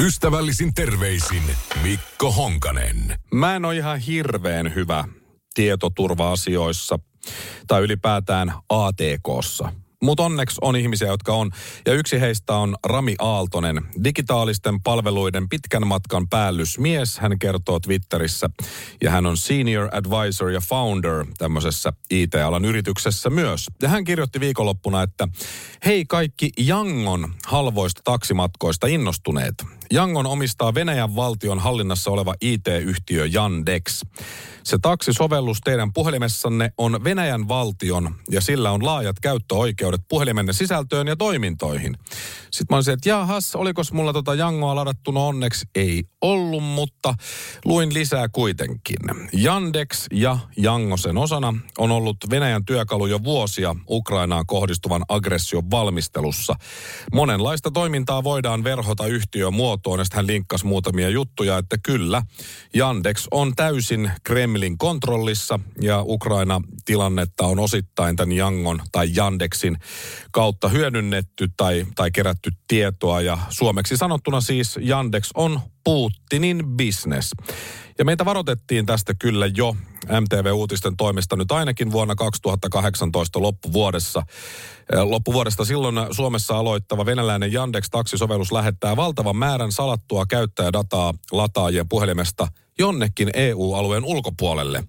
Ystävällisin terveisin Mikko Honkanen. Mä en ole ihan hirveän hyvä tietoturva-asioissa tai ylipäätään ATKssa. Mutta onneksi on ihmisiä, jotka on. Ja yksi heistä on Rami Aaltonen, digitaalisten palveluiden pitkän matkan päällysmies. Hän kertoo Twitterissä. Ja hän on senior advisor ja founder tämmöisessä IT-alan yrityksessä myös. Ja hän kirjoitti viikonloppuna, että hei kaikki Jangon halvoista taksimatkoista innostuneet. Jangon omistaa Venäjän valtion hallinnassa oleva IT-yhtiö Yandex. Se taksisovellus teidän puhelimessanne on Venäjän valtion ja sillä on laajat käyttöoikeudet puhelimenne sisältöön ja toimintoihin. Sitten mä olisin, että jahas, oliko mulla tota Jangoa ladattuna onneksi? Ei ollut, mutta luin lisää kuitenkin. Yandex ja Jango sen osana on ollut Venäjän työkalu jo vuosia Ukrainaan kohdistuvan aggression valmistelussa. Monenlaista toimintaa voidaan verhota yhtiön muotoon, ja hän linkkasi muutamia juttuja, että kyllä, Yandex on täysin Kremlin kontrollissa ja Ukraina tilannetta on osittain tämän Jangon tai Yandexin kautta hyödynnetty tai, tai kerätty tietoa ja suomeksi sanottuna siis Yandex on Putinin business. Ja meitä varoitettiin tästä kyllä jo MTV-uutisten toimesta nyt ainakin vuonna 2018 loppuvuodessa. Loppuvuodesta silloin Suomessa aloittava venäläinen Yandex-taksisovellus lähettää valtavan määrän salattua käyttäjädataa lataajien puhelimesta jonnekin EU-alueen ulkopuolelle.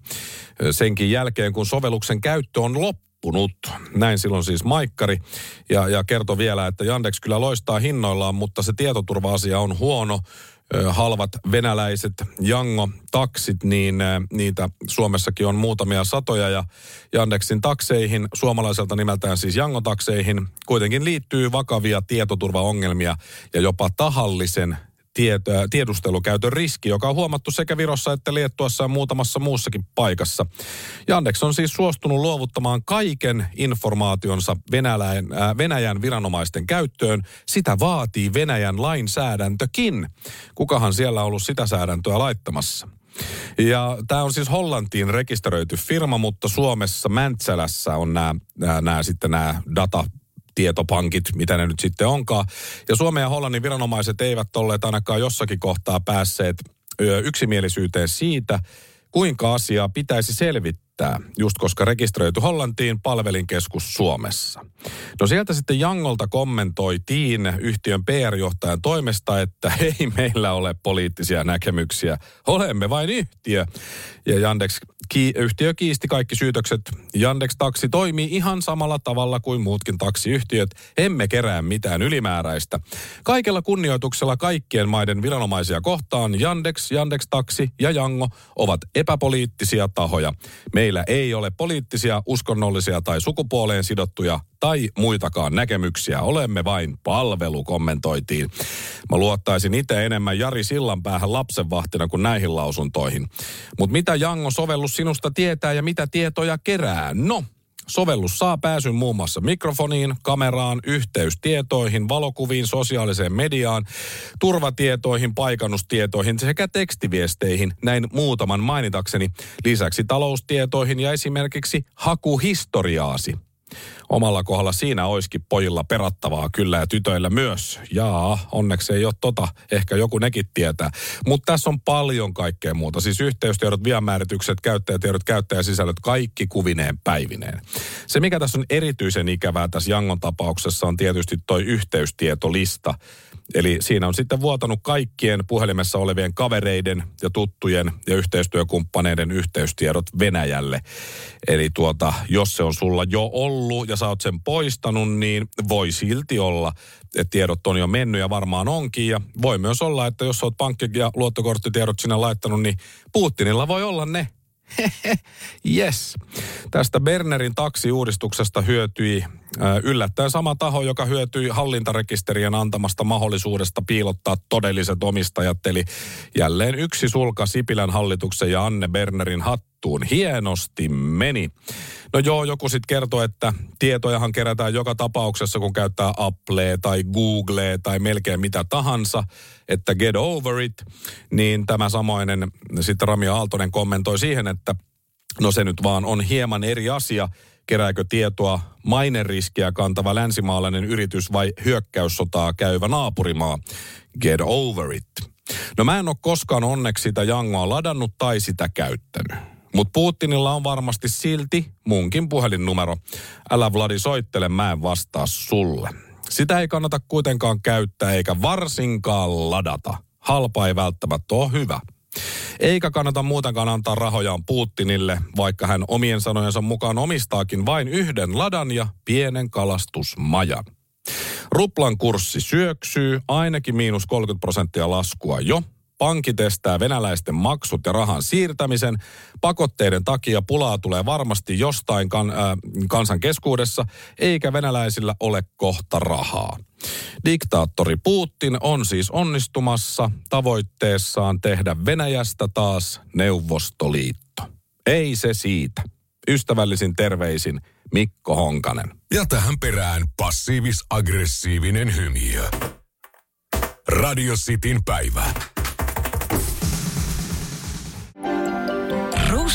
Senkin jälkeen, kun sovelluksen käyttö on loppunut. Näin silloin siis Maikkari. Ja, ja kertoi vielä, että Yandex kyllä loistaa hinnoillaan, mutta se tietoturva-asia on huono halvat venäläiset Jango-taksit, niin niitä Suomessakin on muutamia satoja. Ja Yandexin takseihin, suomalaiselta nimeltään siis Jango-takseihin, kuitenkin liittyy vakavia tietoturvaongelmia ja jopa tahallisen tiedustelukäytön riski, joka on huomattu sekä Virossa että Liettuassa ja muutamassa muussakin paikassa. Yandex on siis suostunut luovuttamaan kaiken informaationsa Venäjän, äh, Venäjän viranomaisten käyttöön. Sitä vaatii Venäjän lainsäädäntökin. Kukahan siellä on ollut sitä säädäntöä laittamassa? Ja tämä on siis Hollantiin rekisteröity firma, mutta Suomessa Mäntsälässä on nämä sitten nämä data tietopankit, mitä ne nyt sitten onkaan. Ja Suomen ja Hollannin viranomaiset eivät olleet ainakaan jossakin kohtaa päässeet yksimielisyyteen siitä, kuinka asiaa pitäisi selvittää, just koska rekisteröity Hollantiin palvelinkeskus Suomessa. No sieltä sitten Jangolta kommentoitiin yhtiön PR-johtajan toimesta, että ei meillä ole poliittisia näkemyksiä, olemme vain yhtiö. Ja Yandex ki- yhtiö kiisti kaikki syytökset. Yandex Taksi toimii ihan samalla tavalla kuin muutkin taksiyhtiöt. Emme kerää mitään ylimääräistä. Kaikella kunnioituksella kaikkien maiden viranomaisia kohtaan Yandex, Yandex Taksi ja Jango ovat epäpoliittisia tahoja. Meillä ei ole poliittisia, uskonnollisia tai sukupuoleen sidottuja tai muitakaan näkemyksiä. Olemme vain palvelu, kommentoitiin. Mä luottaisin itse enemmän Jari Sillanpäähän lapsenvahtina kuin näihin lausuntoihin. Mutta mitä Jango-sovellus sinusta tietää ja mitä tietoja kerää? No, Sovellus saa pääsyn muun muassa mikrofoniin, kameraan, yhteystietoihin, valokuviin, sosiaaliseen mediaan, turvatietoihin, paikannustietoihin sekä tekstiviesteihin, näin muutaman mainitakseni. Lisäksi taloustietoihin ja esimerkiksi hakuhistoriaasi. Omalla kohdalla siinä olisikin pojilla perattavaa kyllä ja tytöillä myös. Jaa, onneksi ei ole tota. Ehkä joku nekin tietää. Mutta tässä on paljon kaikkea muuta. Siis yhteystiedot, viemääritykset, käyttäjätiedot, käyttäjäsisällöt, kaikki kuvineen päivineen. Se, mikä tässä on erityisen ikävää tässä Jangon tapauksessa, on tietysti toi yhteystietolista. Eli siinä on sitten vuotanut kaikkien puhelimessa olevien kavereiden ja tuttujen ja yhteistyökumppaneiden yhteystiedot Venäjälle. Eli tuota, jos se on sulla jo ollut ja sä oot sen poistanut, niin voi silti olla, että tiedot on jo mennyt ja varmaan onkin. Ja voi myös olla, että jos oot pankki- ja luottokorttitiedot sinne laittanut, niin Putinilla voi olla ne yes. Tästä Bernerin taksiuudistuksesta hyötyi yllättäen sama taho, joka hyötyi hallintarekisterien antamasta mahdollisuudesta piilottaa todelliset omistajat. Eli jälleen yksi sulka Sipilän hallituksen ja Anne Bernerin hattuun. Hienosti meni. No joo, joku sitten kertoo, että tietojahan kerätään joka tapauksessa, kun käyttää Applea tai Googlea tai melkein mitä tahansa, että get over it. Niin tämä samoinen sitten Rami Aaltonen kommentoi siihen, että no se nyt vaan on hieman eri asia, kerääkö tietoa maineriskiä kantava länsimaalainen yritys vai hyökkäyssotaa käyvä naapurimaa. Get over it. No mä en ole koskaan onneksi sitä jangoa ladannut tai sitä käyttänyt. Mutta Putinilla on varmasti silti munkin puhelinnumero. Älä Vladi soittele, mä en vastaa sulle. Sitä ei kannata kuitenkaan käyttää eikä varsinkaan ladata. Halpa ei välttämättä ole hyvä. Eikä kannata muutenkaan antaa rahojaan Putinille, vaikka hän omien sanojensa mukaan omistaakin vain yhden ladan ja pienen kalastusmajan. Ruplan kurssi syöksyy, ainakin miinus 30 prosenttia laskua jo, Pankit estää venäläisten maksut ja rahan siirtämisen. Pakotteiden takia pulaa tulee varmasti jostain kan, äh, kansan keskuudessa, eikä venäläisillä ole kohta rahaa. Diktaattori Putin on siis onnistumassa tavoitteessaan tehdä Venäjästä taas Neuvostoliitto. Ei se siitä. Ystävällisin terveisin Mikko Honkanen. Ja tähän perään passiivis-aggressiivinen hymiö. Radio Cityn päivä.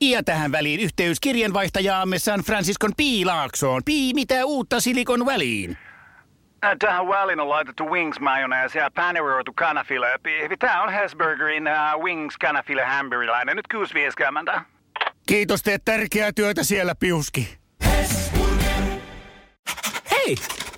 Ja tähän väliin yhteys kirjanvaihtajaamme San Franciscon Piilaaksoon. Pii, mitä uutta Silikon väliin? Äh, Tähän väliin on laitettu wings mayonnaise ja paneroitu kanafila. Tämä on Hesburgerin uh, wings kanafila hamburilainen. Nyt kuusi vieskäämäntä. Kiitos, teet tärkeää työtä siellä, Piuski. Hei,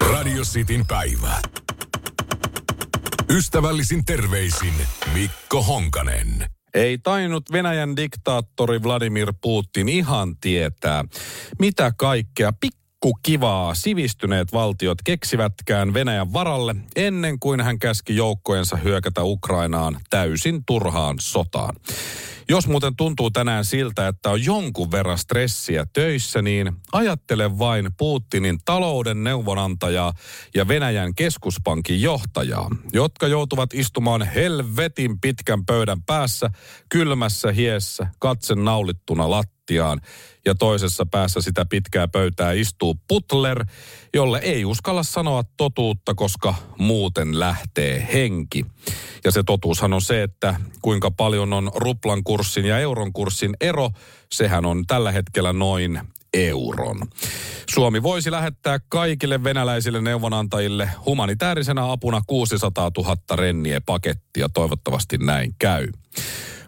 Radio Cityn päivä. Ystävällisin terveisin Mikko Honkanen. Ei tainnut Venäjän diktaattori Vladimir Putin ihan tietää, mitä kaikkea pikkukivaa sivistyneet valtiot keksivätkään Venäjän varalle ennen kuin hän käski joukkojensa hyökätä Ukrainaan täysin turhaan sotaan. Jos muuten tuntuu tänään siltä, että on jonkun verran stressiä töissä, niin ajattele vain Putinin talouden neuvonantajaa ja Venäjän keskuspankin johtajaa, jotka joutuvat istumaan helvetin pitkän pöydän päässä, kylmässä hiessä, katsen naulittuna lattiaan ja toisessa päässä sitä pitkää pöytää istuu Putler, jolle ei uskalla sanoa totuutta, koska muuten lähtee henki. Ja se totuushan on se, että kuinka paljon on ruplan kurssin ja euron kurssin ero, sehän on tällä hetkellä noin euron. Suomi voisi lähettää kaikille venäläisille neuvonantajille humanitaarisena apuna 600 000 renniä pakettia. Toivottavasti näin käy.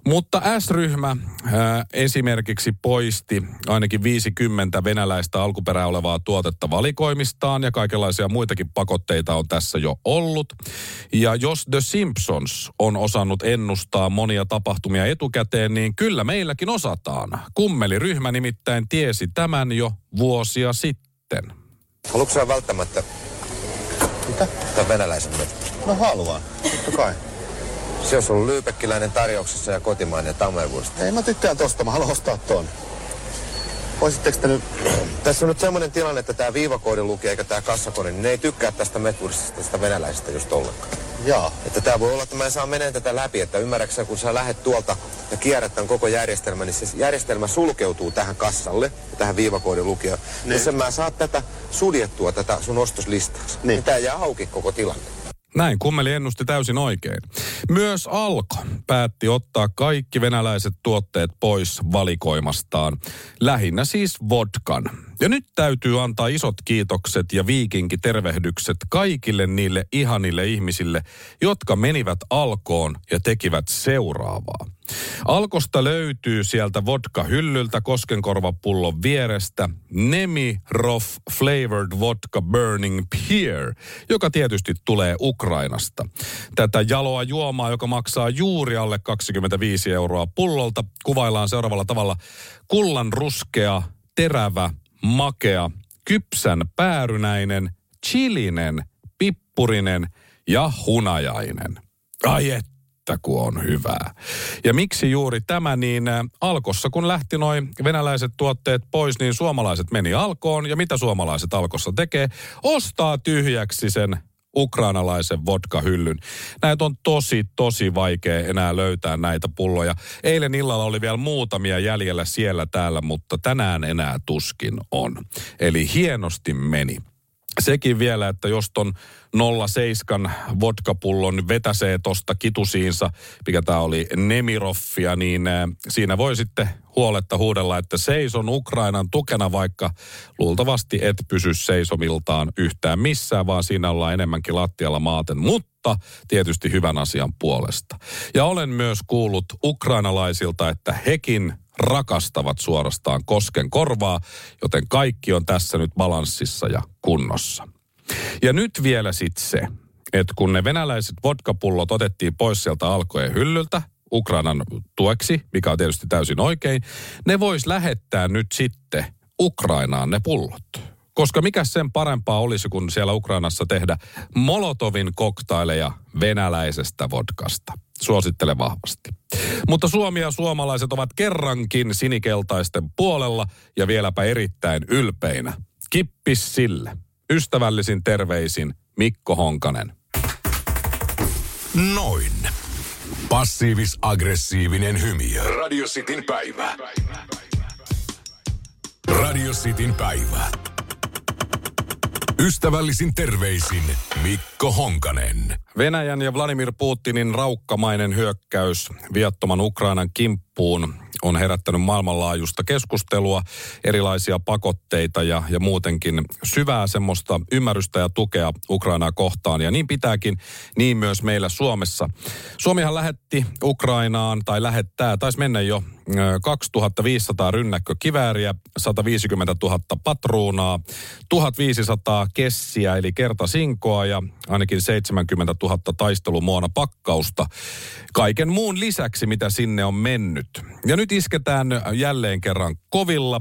Mutta S-ryhmä ää, esimerkiksi poisti ainakin 50 venäläistä alkuperää olevaa tuotetta valikoimistaan ja kaikenlaisia muitakin pakotteita on tässä jo ollut. Ja jos The Simpsons on osannut ennustaa monia tapahtumia etukäteen, niin kyllä meilläkin osataan. Kummeliryhmä nimittäin tiesi tämän jo vuosia sitten. Haluatko sä välttämättä Mitä? tämän venäläisen? No haluan, totta kai. Se olisi ollut lyypekkiläinen tarjouksessa ja kotimainen tammerwurst. Ei mä tykkään tosta, mä haluan ostaa ton. Voisitteko te nyt... Tässä on nyt semmoinen tilanne, että tämä viivakoodi lukee eikä tämä kassakone, niin ne ei tykkää tästä metwurstista, tästä venäläisestä just ollenkaan. Jaa. Että tämä voi olla, että mä en saa menee tätä läpi, että ymmärrätkö sä, kun sä lähet tuolta ja kierrät tämän koko järjestelmän, niin se järjestelmä sulkeutuu tähän kassalle. Ja tähän viivakoodin lukija. Niin. Jos mä saa tätä suljettua, tätä sun ostoslistaksi, niin, niin tää jää auki koko tilanne. Näin kummeli ennusti täysin oikein. Myös Alko päätti ottaa kaikki venäläiset tuotteet pois valikoimastaan. Lähinnä siis vodkan. Ja nyt täytyy antaa isot kiitokset ja viikinki tervehdykset kaikille niille ihanille ihmisille, jotka menivät Alkoon ja tekivät seuraavaa. Alkosta löytyy sieltä vodka-hyllyltä koskenkorvapullon vierestä Nemi Roff Flavored Vodka Burning Pier, joka tietysti tulee Ukrainasta. Tätä jaloa juomaa, joka maksaa juuri alle 25 euroa pullolta, kuvaillaan seuraavalla tavalla kullan ruskea, terävä, makea, kypsän päärynäinen, chilinen, pippurinen ja hunajainen. Ai et että kun on hyvää. Ja miksi juuri tämä, niin ä, Alkossa kun lähti noin venäläiset tuotteet pois, niin suomalaiset meni Alkoon. Ja mitä suomalaiset Alkossa tekee? Ostaa tyhjäksi sen ukrainalaisen vodka-hyllyn. Näitä on tosi, tosi vaikea enää löytää näitä pulloja. Eilen illalla oli vielä muutamia jäljellä siellä täällä, mutta tänään enää tuskin on. Eli hienosti meni. Sekin vielä, että jos ton 07 vodkapullon vetäsee tosta kitusiinsa, mikä tämä oli Nemiroffia, niin siinä voi sitten huoletta huudella, että seison Ukrainan tukena, vaikka luultavasti et pysy seisomiltaan yhtään missään, vaan siinä ollaan enemmänkin lattialla maaten, mutta tietysti hyvän asian puolesta. Ja olen myös kuullut ukrainalaisilta, että hekin rakastavat suorastaan kosken korvaa, joten kaikki on tässä nyt balanssissa ja kunnossa. Ja nyt vielä sitten se, että kun ne venäläiset vodkapullot otettiin pois sieltä alkojen hyllyltä, Ukrainan tueksi, mikä on tietysti täysin oikein, ne vois lähettää nyt sitten Ukrainaan ne pullot. Koska mikä sen parempaa olisi, kun siellä Ukrainassa tehdä Molotovin koktaileja venäläisestä vodkasta. Suosittelen vahvasti. Mutta Suomi ja suomalaiset ovat kerrankin sinikeltaisten puolella ja vieläpä erittäin ylpeinä. Kippis sille. Ystävällisin terveisin Mikko Honkanen. Noin. Passiivis-aggressiivinen hymy. Radio Cityn päivä. Radio Cityn päivä. Ystävällisin terveisin Mikko Honkanen. Venäjän ja Vladimir Putinin raukkamainen hyökkäys viattoman Ukrainan kimppuun on herättänyt maailmanlaajuista keskustelua, erilaisia pakotteita ja, ja muutenkin syvää semmoista ymmärrystä ja tukea Ukrainaa kohtaan. Ja niin pitääkin, niin myös meillä Suomessa. Suomihan lähetti Ukrainaan, tai lähettää, taisi mennä jo 2500 rynnäkkökivääriä, 150 000 patruunaa, 1500 kessiä eli kertasinkoa ja ainakin 70 000 taistelumuona pakkausta. Kaiken muun lisäksi, mitä sinne on mennyt. Ja nyt isketään jälleen kerran kovilla.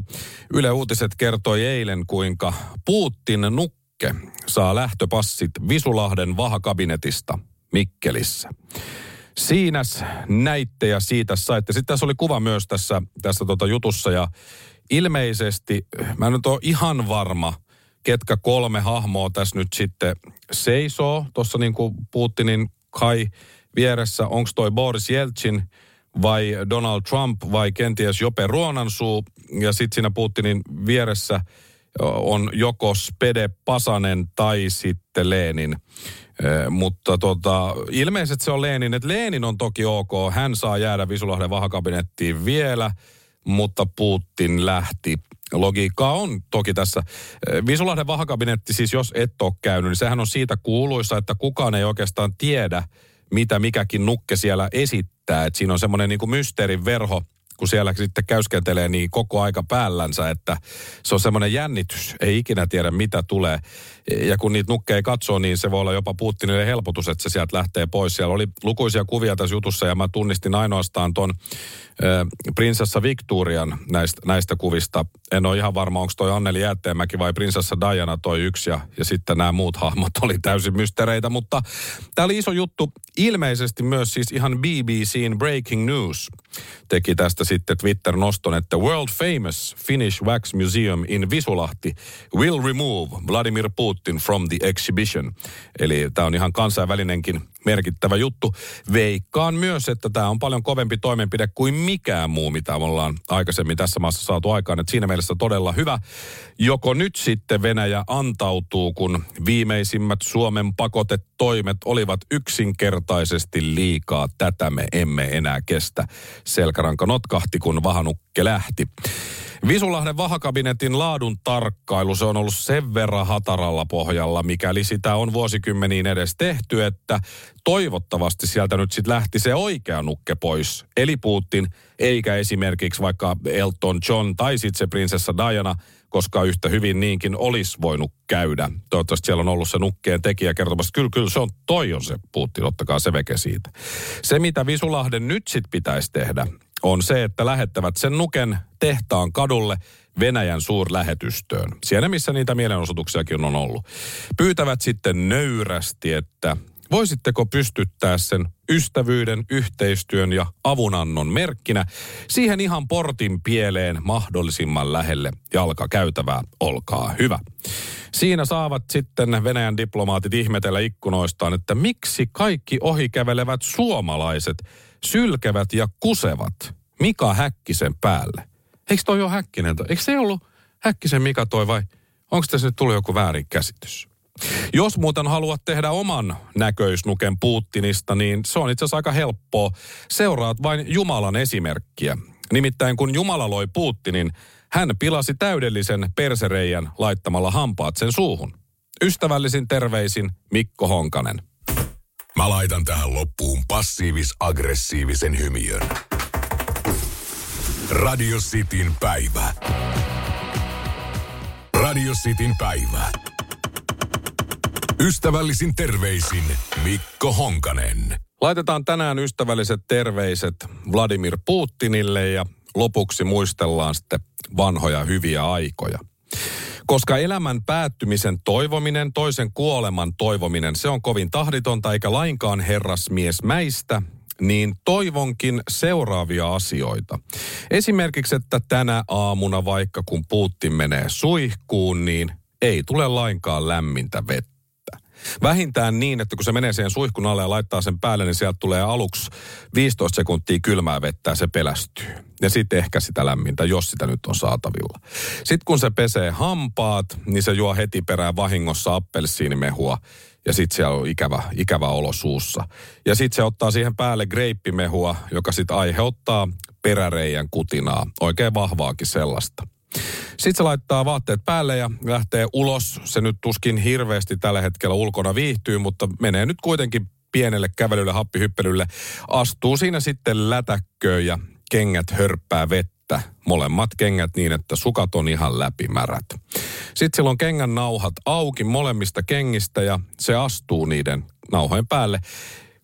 Yle Uutiset kertoi eilen, kuinka Putin nukke saa lähtöpassit Visulahden vahakabinetista Mikkelissä. Siinäs näitte ja siitä saitte. Sitten tässä oli kuva myös tässä, tässä tota jutussa ja ilmeisesti, mä en nyt ole ihan varma, ketkä kolme hahmoa tässä nyt sitten seisoo. Tuossa niin kuin Putinin kai vieressä, onko toi Boris Jeltsin vai Donald Trump vai kenties Jope Ruonansuu. Ja sitten siinä Putinin vieressä on joko Spede Pasanen tai sitten Lenin. Mutta tota, ilmeisesti se on Leenin, että Leenin on toki ok. Hän saa jäädä Visulahden vahakabinettiin vielä, mutta Putin lähti. Logiikkaa on toki tässä. Visulahden vahakabinetti, siis jos et ole käynyt, niin sehän on siitä kuuluisa, että kukaan ei oikeastaan tiedä, mitä mikäkin nukke siellä esittää. Et siinä on semmoinen niin mysteerin verho, kun siellä sitten käyskentelee niin koko aika päällänsä, että se on semmoinen jännitys. Ei ikinä tiedä, mitä tulee. Ja kun niitä nukkeja katsoo, niin se voi olla jopa Putinille helpotus, että se sieltä lähtee pois. Siellä oli lukuisia kuvia tässä jutussa ja mä tunnistin ainoastaan ton äh, prinsessa Victorian näistä, näistä kuvista. En ole ihan varma, onko toi Anneli Jäätteenmäki vai prinsessa Diana toi yksi ja, ja sitten nämä muut hahmot oli täysin mystereitä. Mutta tämä oli iso juttu. Ilmeisesti myös siis ihan BBCn Breaking News teki tästä sitten Twitter-noston, että World Famous Finnish Wax Museum in Visulahti will remove Vladimir Putin from the exhibition. Eli tämä on ihan kansainvälinenkin merkittävä juttu. Veikkaan myös, että tämä on paljon kovempi toimenpide kuin mikään muu, mitä me ollaan aikaisemmin tässä maassa saatu aikaan. Et siinä mielessä todella hyvä. Joko nyt sitten Venäjä antautuu, kun viimeisimmät Suomen pakotetoimet olivat yksinkertaisesti liikaa. Tätä me emme enää kestä. Selkäranka notkahti, kun vahanukke lähti. Visulahden vahakabinetin laadun tarkkailu, se on ollut sen verran hataralla pohjalla, mikäli sitä on vuosikymmeniin edes tehty, että toivottavasti sieltä nyt sitten lähti se oikea nukke pois. Eli Putin, eikä esimerkiksi vaikka Elton John tai sitten se prinsessa Diana, koska yhtä hyvin niinkin olisi voinut käydä. Toivottavasti siellä on ollut se nukkeen tekijä kertomassa, kyllä, kyllä se on, toi on se Putin, ottakaa se veke siitä. Se, mitä Visulahden nyt sitten pitäisi tehdä, on se, että lähettävät sen nuken tehtaan kadulle Venäjän suurlähetystöön. Siellä, missä niitä mielenosoituksiakin on ollut. Pyytävät sitten nöyrästi, että voisitteko pystyttää sen ystävyyden, yhteistyön ja avunannon merkkinä siihen ihan portin pieleen mahdollisimman lähelle jalkakäytävää. Olkaa hyvä. Siinä saavat sitten Venäjän diplomaatit ihmetellä ikkunoistaan, että miksi kaikki ohikävelevät suomalaiset sylkevät ja kusevat Mika Häkkisen päälle. Eikö toi ole Häkkinen? Eikö se ollut Häkkisen Mika toi vai onko tässä nyt tullut joku väärin käsitys? Jos muuten haluat tehdä oman näköisnuken Putinista, niin se on itse asiassa aika helppoa. Seuraat vain Jumalan esimerkkiä. Nimittäin kun Jumala loi Putinin, hän pilasi täydellisen persereijän laittamalla hampaat sen suuhun. Ystävällisin terveisin Mikko Honkanen. Mä laitan tähän loppuun passiivis-aggressiivisen hymiön. Radio Cityn päivä. Radio Cityn päivä. Ystävällisin terveisin Mikko Honkanen. Laitetaan tänään ystävälliset terveiset Vladimir Putinille ja lopuksi muistellaan sitten vanhoja hyviä aikoja. Koska elämän päättymisen toivominen, toisen kuoleman toivominen, se on kovin tahditonta eikä lainkaan herrasmies mäistä, niin toivonkin seuraavia asioita. Esimerkiksi, että tänä aamuna vaikka kun Putin menee suihkuun, niin ei tule lainkaan lämmintä vettä. Vähintään niin, että kun se menee siihen suihkun alle ja laittaa sen päälle, niin sieltä tulee aluksi 15 sekuntia kylmää vettä ja se pelästyy. Ja sitten ehkä sitä lämmintä, jos sitä nyt on saatavilla. Sitten kun se pesee hampaat, niin se juo heti perään vahingossa appelsiinimehua ja sitten siellä on ikävä, ikävä olo suussa. Ja sitten se ottaa siihen päälle greippimehua, joka sitten aiheuttaa peräreijän kutinaa, oikein vahvaakin sellaista. Sitten se laittaa vaatteet päälle ja lähtee ulos. Se nyt tuskin hirveästi tällä hetkellä ulkona viihtyy, mutta menee nyt kuitenkin pienelle kävelylle, happihyppelylle. Astuu siinä sitten lätäkköön ja kengät hörppää vettä. Molemmat kengät niin, että sukat on ihan läpimärät. Sitten silloin kengän nauhat auki molemmista kengistä ja se astuu niiden nauhojen päälle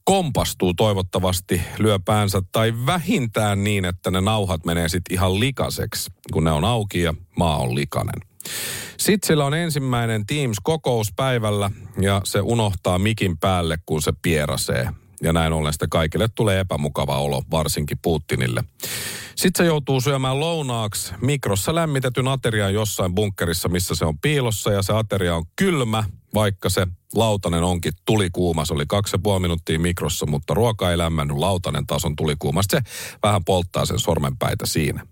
kompastuu toivottavasti, lyö päänsä tai vähintään niin, että ne nauhat menee sitten ihan likaseksi, kun ne on auki ja maa on likainen. Sitten sillä on ensimmäinen Teams-kokous päivällä ja se unohtaa mikin päälle, kun se pierasee. Ja näin ollen sitten kaikille tulee epämukava olo, varsinkin Putinille. Sitten se joutuu syömään lounaaksi mikrossa lämmitetyn aterian jossain bunkkerissa, missä se on piilossa ja se ateria on kylmä, vaikka se lautanen onkin tulikuuma. Se oli kaksi ja minuuttia mikrossa, mutta ruoka ei lämmännyt, lautanen taas on tulikuuma. Sitten se vähän polttaa sen sormenpäitä siinä.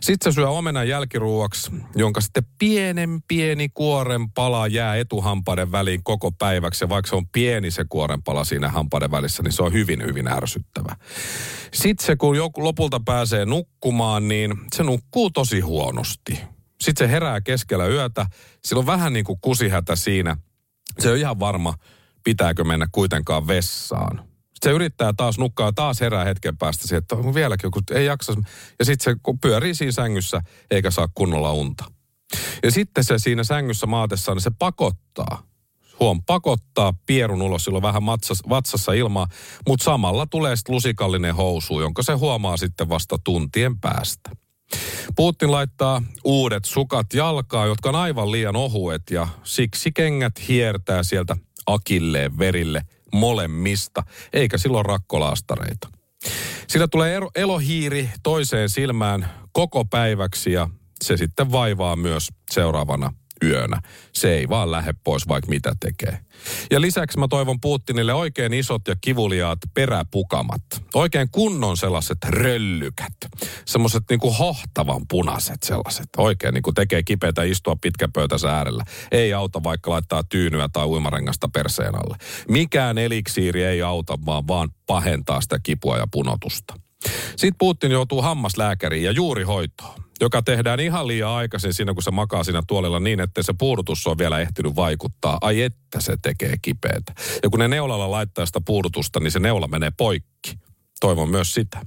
Sitten se syö omenan jälkiruuaksi, jonka sitten pienen pieni kuoren pala jää etuhampaiden väliin koko päiväksi. Ja vaikka se on pieni se kuoren pala siinä hampaiden välissä, niin se on hyvin, hyvin ärsyttävä. Sitten se, kun joku lopulta pääsee nukkumaan, niin se nukkuu tosi huonosti. Sitten se herää keskellä yötä. Sillä on vähän niin kuin kusihätä siinä. Se on ihan varma, pitääkö mennä kuitenkaan vessaan se yrittää taas nukkaa, taas herää hetken päästä siihen, että on vieläkin joku, ei jaksa. Ja sitten se pyörii siinä sängyssä eikä saa kunnolla unta. Ja sitten se siinä sängyssä maatessa, niin se pakottaa. Huom, pakottaa pierun ulos, silloin vähän matsas, vatsassa ilmaa, mutta samalla tulee sitten lusikallinen housu, jonka se huomaa sitten vasta tuntien päästä. Putin laittaa uudet sukat jalkaa, jotka on aivan liian ohuet ja siksi kengät hiertää sieltä akilleen verille – molemmista, eikä silloin rakkolaastareita. Sillä tulee elohiiri toiseen silmään koko päiväksi ja se sitten vaivaa myös seuraavana yönä. Se ei vaan lähde pois, vaikka mitä tekee. Ja lisäksi mä toivon Putinille oikein isot ja kivuliaat peräpukamat. Oikein kunnon sellaiset röllykät. Semmoiset niinku hohtavan punaiset sellaiset. Oikein niinku tekee kipeätä istua pitkäpöytänsä äärellä. Ei auta vaikka laittaa tyynyä tai uimarengasta perseen alle. Mikään eliksiiri ei auta, vaan vaan pahentaa sitä kipua ja punotusta. Sitten Putin joutuu hammaslääkäriin ja juuri hoitoon, joka tehdään ihan liian aikaisin siinä, kun se makaa siinä tuolilla niin, että se puudutus on vielä ehtinyt vaikuttaa. Ai että se tekee kipeätä. Ja kun ne neulalla laittaa sitä puudutusta, niin se neula menee poikki. Toivon myös sitä.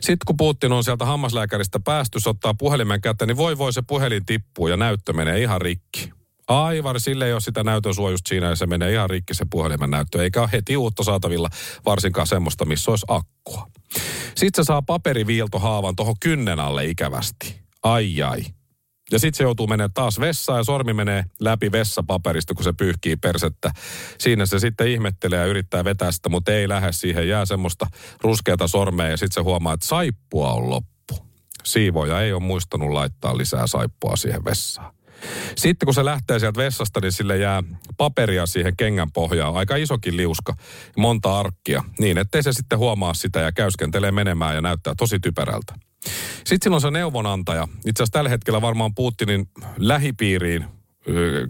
Sitten kun Putin on sieltä hammaslääkäristä päästy, se ottaa puhelimen käteen, niin voi voi se puhelin tippuu ja näyttö menee ihan rikki. Aivan, sille ei ole sitä näytön suojusta siinä ja se menee ihan rikki se puhelimen näyttö. Eikä ole heti uutta saatavilla, varsinkaan semmoista, missä olisi akkua. Sitten se saa paperiviiltohaavan tuohon kynnen alle ikävästi. Ai ai. Ja sitten se joutuu menemään taas vessaan ja sormi menee läpi vessapaperista, kun se pyyhkii persettä. Siinä se sitten ihmettelee ja yrittää vetää sitä, mutta ei lähde siihen. Jää semmoista ruskeata sormea ja sitten se huomaa, että saippua on loppu. Siivoja ei ole muistanut laittaa lisää saippua siihen vessaan. Sitten kun se lähtee sieltä vessasta, niin sille jää paperia siihen kengän pohjaan. Aika isokin liuska, monta arkkia. Niin, ettei se sitten huomaa sitä ja käyskentelee menemään ja näyttää tosi typerältä. Sitten silloin se neuvonantaja, itse asiassa tällä hetkellä varmaan Putinin lähipiiriin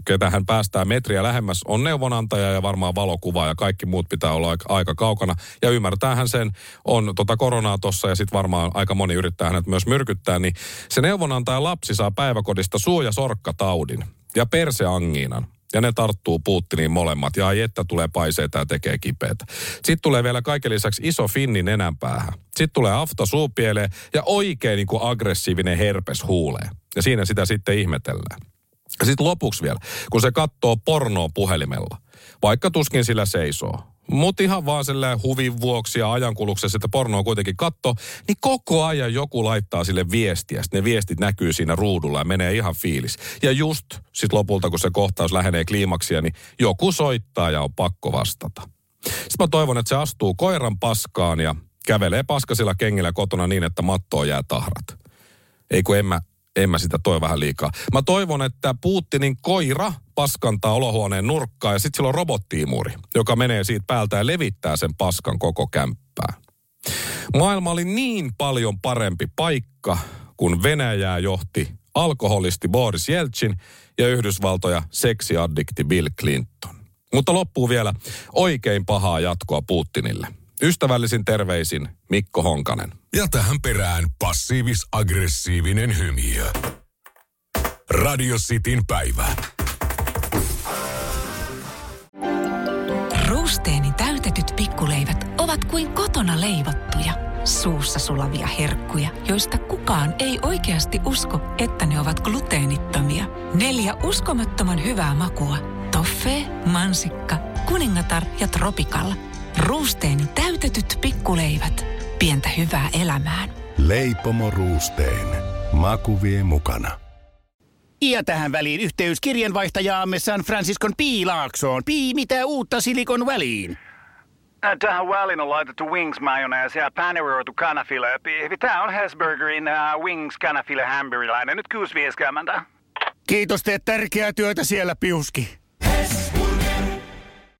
ketä hän päästää metriä lähemmäs, on neuvonantaja ja varmaan valokuva ja kaikki muut pitää olla aika, aika kaukana. Ja ymmärtäähän sen, on tota koronaa tossa ja sitten varmaan aika moni yrittää hänet myös myrkyttää, niin se neuvonantaja lapsi saa päiväkodista suu- ja ja perseangiinan. Ja ne tarttuu Putiniin molemmat. Ja ai että tulee paiseita ja tekee kipeätä. Sitten tulee vielä kaiken lisäksi iso finni nenänpäähän. Sitten tulee afta suupieleen ja oikein niin kuin aggressiivinen herpes huulee. Ja siinä sitä sitten ihmetellään. Sitten lopuksi vielä, kun se katsoo pornoa puhelimella, vaikka tuskin sillä seisoo, mutta ihan vaan sellainen huvin vuoksi ja ajankuluksessa, että pornoa kuitenkin katto, niin koko ajan joku laittaa sille viestiä. Sitten ne viestit näkyy siinä ruudulla ja menee ihan fiilis. Ja just sitten lopulta, kun se kohtaus lähenee kliimaksia, niin joku soittaa ja on pakko vastata. Sitten mä toivon, että se astuu koiran paskaan ja kävelee paskasilla kengillä kotona niin, että mattoon jää tahrat. Ei kun en mä, en mä sitä toi vähän liikaa. Mä toivon, että Putinin koira paskantaa olohuoneen nurkkaa ja sitten sillä on robottiimuri, joka menee siitä päältä ja levittää sen paskan koko kämppää. Maailma oli niin paljon parempi paikka, kun Venäjää johti alkoholisti Boris Jeltsin ja Yhdysvaltoja seksiaddikti Bill Clinton. Mutta loppuu vielä oikein pahaa jatkoa Putinille. Ystävällisin terveisin Mikko Honkanen. Ja tähän perään passiivis-aggressiivinen hymiö. Radio Cityn päivä. Ruusteeni täytetyt pikkuleivät ovat kuin kotona leivottuja, suussa sulavia herkkuja, joista kukaan ei oikeasti usko, että ne ovat gluteenittomia. Neljä uskomattoman hyvää makua. Toffee, mansikka, kuningatar ja tropikalla. Ruusteeni täytetyt pikkuleivät. Pientä hyvää elämään. Leipomo Ruusteen. Maku vie mukana. Ja tähän väliin yhteys kirjanvaihtajaamme San Franciscon Piilaaksoon. Pii, mitä uutta Silikon väliin? Ä, Tähän väliin on laitettu wings mayonnaise ja paneroitu kanafila. Tämä on Hesburgerin uh, wings kanafila hamburilainen. Nyt 6.50. Kiitos, teet tärkeää työtä siellä, Piuski.